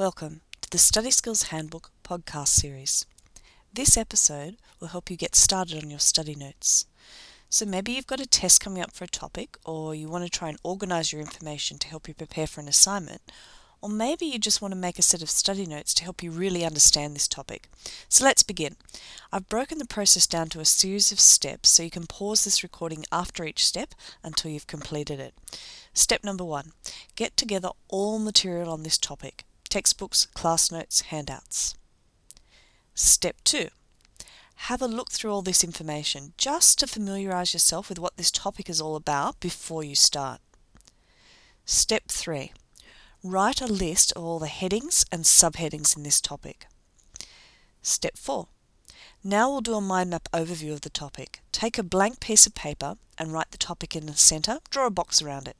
Welcome to the Study Skills Handbook podcast series. This episode will help you get started on your study notes. So maybe you've got a test coming up for a topic, or you want to try and organize your information to help you prepare for an assignment, or maybe you just want to make a set of study notes to help you really understand this topic. So let's begin. I've broken the process down to a series of steps so you can pause this recording after each step until you've completed it. Step number one get together all material on this topic textbooks, class notes, handouts. Step two have a look through all this information just to familiarise yourself with what this topic is all about before you start. Step 3 Write a list of all the headings and subheadings in this topic. Step 4. Now we'll do a mind map overview of the topic. Take a blank piece of paper and write the topic in the centre, draw a box around it.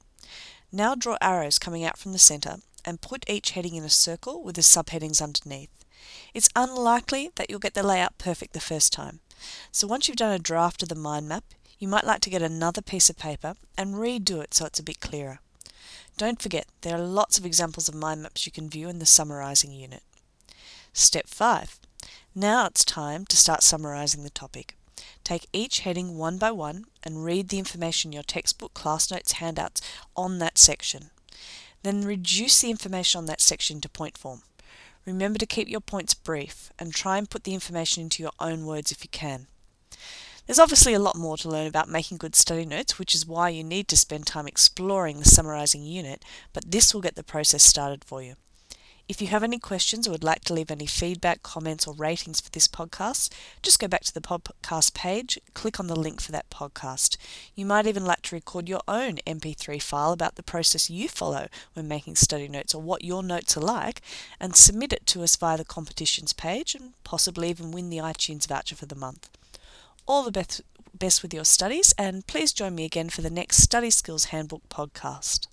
Now draw arrows coming out from the centre and put each heading in a circle with the subheadings underneath. It's unlikely that you'll get the layout perfect the first time. So once you've done a draft of the mind map, you might like to get another piece of paper and redo it so it's a bit clearer. Don't forget, there are lots of examples of mind maps you can view in the summarising unit. Step 5. Now it's time to start summarising the topic. Take each heading one by one and read the information in your textbook, class notes, handouts on that section. Then reduce the information on that section to point form. Remember to keep your points brief and try and put the information into your own words if you can. There's obviously a lot more to learn about making good study notes, which is why you need to spend time exploring the summarising unit, but this will get the process started for you. If you have any questions or would like to leave any feedback, comments, or ratings for this podcast, just go back to the podcast page, click on the link for that podcast. You might even like to record your own MP3 file about the process you follow when making study notes or what your notes are like, and submit it to us via the competitions page and possibly even win the iTunes voucher for the month. All the best, with your studies, and please join me again for the next Study Skills Handbook podcast.